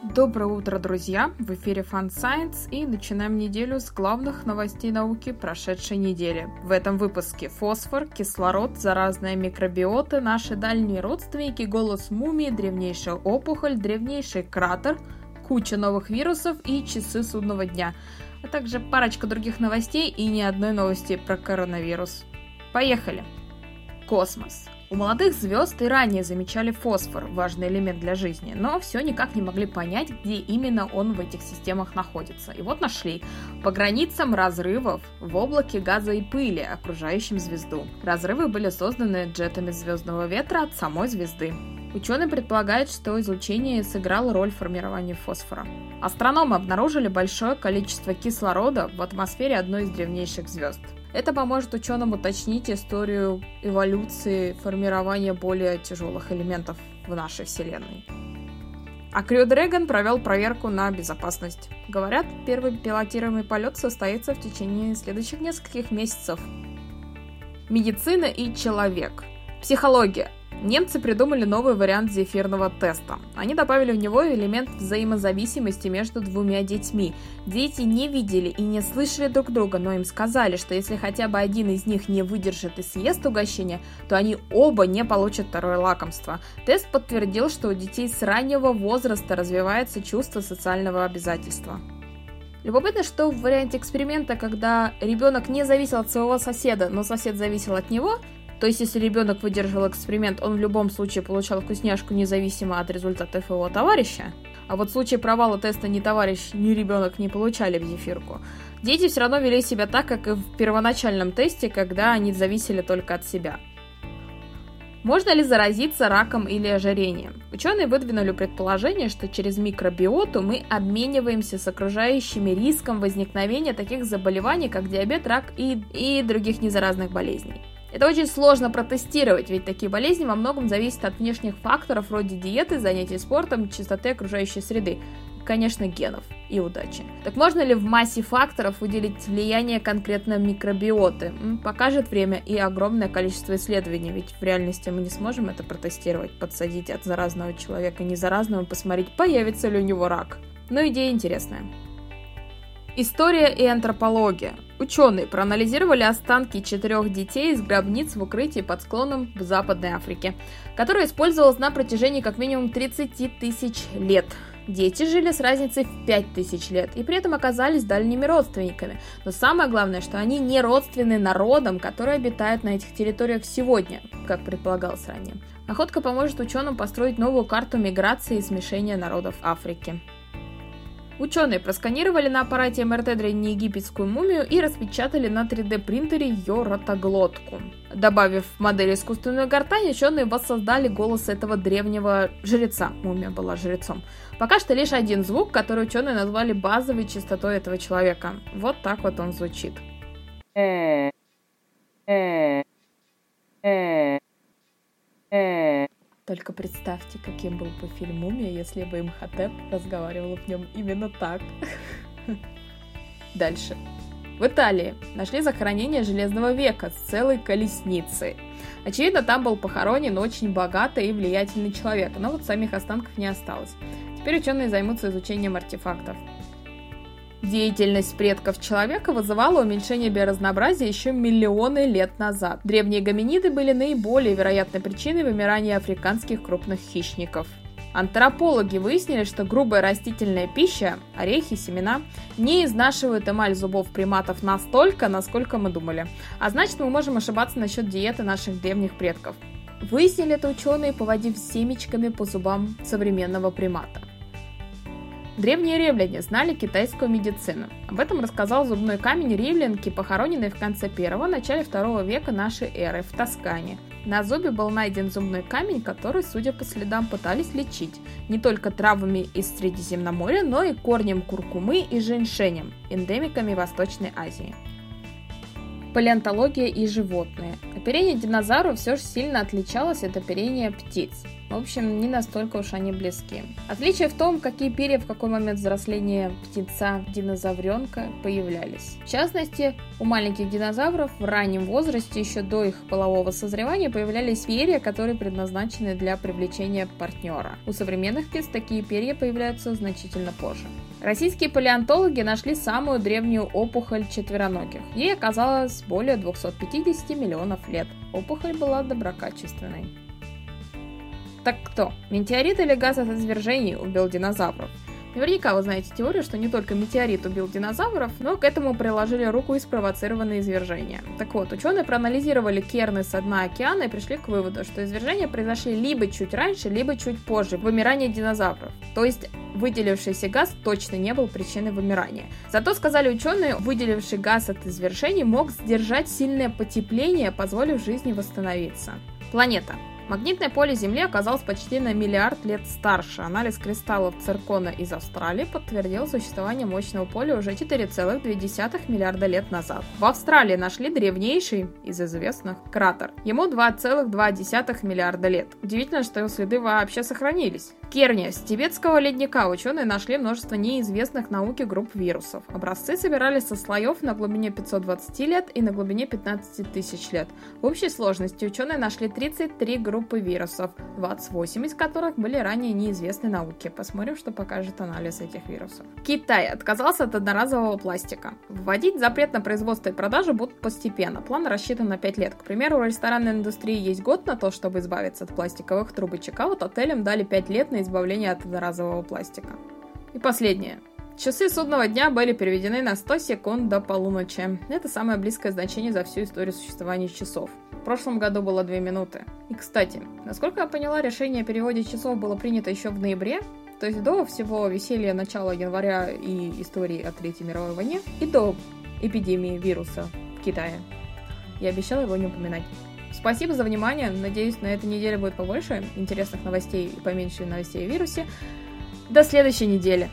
Доброе утро, друзья! В эфире Fun Science и начинаем неделю с главных новостей науки прошедшей недели. В этом выпуске фосфор, кислород, заразные микробиоты, наши дальние родственники, голос мумии, древнейшая опухоль, древнейший кратер, куча новых вирусов и часы судного дня, а также парочка других новостей и ни одной новости про коронавирус. Поехали! Космос. У молодых звезд и ранее замечали фосфор, важный элемент для жизни, но все никак не могли понять, где именно он в этих системах находится. И вот нашли. По границам разрывов в облаке газа и пыли, окружающем звезду. Разрывы были созданы джетами звездного ветра от самой звезды. Ученые предполагают, что излучение сыграло роль в формировании фосфора. Астрономы обнаружили большое количество кислорода в атмосфере одной из древнейших звезд. Это поможет ученым уточнить историю эволюции формирования более тяжелых элементов в нашей Вселенной. А Crew Dragon провел проверку на безопасность. Говорят, первый пилотируемый полет состоится в течение следующих нескольких месяцев. Медицина и человек. Психология. Немцы придумали новый вариант зефирного теста. Они добавили в него элемент взаимозависимости между двумя детьми. Дети не видели и не слышали друг друга, но им сказали, что если хотя бы один из них не выдержит и съест угощение, то они оба не получат второе лакомство. Тест подтвердил, что у детей с раннего возраста развивается чувство социального обязательства. Любопытно, что в варианте эксперимента, когда ребенок не зависел от своего соседа, но сосед зависел от него, то есть, если ребенок выдержал эксперимент, он в любом случае получал вкусняшку независимо от результатов его товарища. А вот в случае провала теста ни товарищ, ни ребенок не получали зефирку. Дети все равно вели себя так, как и в первоначальном тесте, когда они зависели только от себя. Можно ли заразиться раком или ожирением? Ученые выдвинули предположение, что через микробиоту мы обмениваемся с окружающими риском возникновения таких заболеваний, как диабет, рак и, и других незаразных болезней. Это очень сложно протестировать, ведь такие болезни во многом зависят от внешних факторов вроде диеты, занятий спортом, чистоты окружающей среды конечно, генов и удачи. Так можно ли в массе факторов выделить влияние конкретно микробиоты? Покажет время и огромное количество исследований, ведь в реальности мы не сможем это протестировать, подсадить от заразного человека незаразного и посмотреть, появится ли у него рак. Но идея интересная. История и антропология. Ученые проанализировали останки четырех детей из гробниц в укрытии под склоном в Западной Африке, которое использовалось на протяжении как минимум 30 тысяч лет. Дети жили с разницей в 5 тысяч лет и при этом оказались дальними родственниками. Но самое главное, что они не родственны народам, которые обитают на этих территориях сегодня, как предполагалось ранее. Находка поможет ученым построить новую карту миграции и смешения народов Африки. Ученые просканировали на аппарате МРТ древнеегипетскую мумию и распечатали на 3D принтере ее ротоглотку. Добавив в модель искусственную гортань, ученые воссоздали голос этого древнего жреца. Мумия была жрецом. Пока что лишь один звук, который ученые назвали базовой частотой этого человека. Вот так вот он звучит. Э, э, э, э. Только представьте, каким был бы фильм «Мумия», если бы Имхотеп разговаривал в нем именно так. Дальше. В Италии нашли захоронение Железного века с целой колесницей. Очевидно, там был похоронен очень богатый и влиятельный человек, но вот самих останков не осталось. Теперь ученые займутся изучением артефактов. Деятельность предков человека вызывала уменьшение биоразнообразия еще миллионы лет назад. Древние гоминиды были наиболее вероятной причиной вымирания африканских крупных хищников. Антропологи выяснили, что грубая растительная пища, орехи, семена, не изнашивают эмаль зубов приматов настолько, насколько мы думали. А значит, мы можем ошибаться насчет диеты наших древних предков. Выяснили это ученые, поводив семечками по зубам современного примата. Древние римляне знали китайскую медицину. Об этом рассказал зубной камень римлянки, похороненный в конце первого, начале второго века нашей эры в Тоскане. На зубе был найден зубной камень, который, судя по следам, пытались лечить не только травами из Средиземноморья, но и корнем куркумы и женьшенем, эндемиками Восточной Азии. Палеонтология и животные. Оперение динозавров все же сильно отличалось от оперения птиц. В общем, не настолько уж они близки. Отличие в том, какие перья в какой момент взросления птенца динозавренка появлялись. В частности, у маленьких динозавров в раннем возрасте, еще до их полового созревания, появлялись перья, которые предназначены для привлечения партнера. У современных птиц такие перья появляются значительно позже. Российские палеонтологи нашли самую древнюю опухоль четвероногих. Ей оказалось более 250 миллионов лет. Опухоль была доброкачественной. Так кто? Метеорит или газ от извержений убил динозавров? Наверняка вы знаете теорию, что не только метеорит убил динозавров, но к этому приложили руку и спровоцированные извержения. Так вот, ученые проанализировали керны с дна океана и пришли к выводу, что извержения произошли либо чуть раньше, либо чуть позже, вымирания динозавров. То есть выделившийся газ точно не был причиной вымирания. Зато, сказали ученые, выделивший газ от извержений мог сдержать сильное потепление, позволив жизни восстановиться. Планета. Магнитное поле Земли оказалось почти на миллиард лет старше. Анализ кристаллов циркона из Австралии подтвердил существование мощного поля уже 4,2 миллиарда лет назад. В Австралии нашли древнейший из известных кратер. Ему 2,2 миллиарда лет. Удивительно, что его следы вообще сохранились. Керния. С тибетского ледника ученые нашли множество неизвестных науке групп вирусов. Образцы собирались со слоев на глубине 520 лет и на глубине 15 тысяч лет. В общей сложности ученые нашли 33 группы вирусов, 28 из которых были ранее неизвестны науке. Посмотрим, что покажет анализ этих вирусов. Китай отказался от одноразового пластика. Вводить запрет на производство и продажу будут постепенно. План рассчитан на 5 лет. К примеру, у ресторанной индустрии есть год на то, чтобы избавиться от пластиковых трубочек, а вот отелям дали 5 лет на избавление от одноразового пластика. И последнее. Часы судного дня были переведены на 100 секунд до полуночи. Это самое близкое значение за всю историю существования часов. Прошлом году было 2 минуты. И, кстати, насколько я поняла, решение о переводе часов было принято еще в ноябре, то есть до всего веселья начала января и истории о Третьей мировой войне, и до эпидемии вируса в Китае. Я обещала его не упоминать. Спасибо за внимание. Надеюсь, на этой неделе будет побольше интересных новостей и поменьше новостей о вирусе. До следующей недели.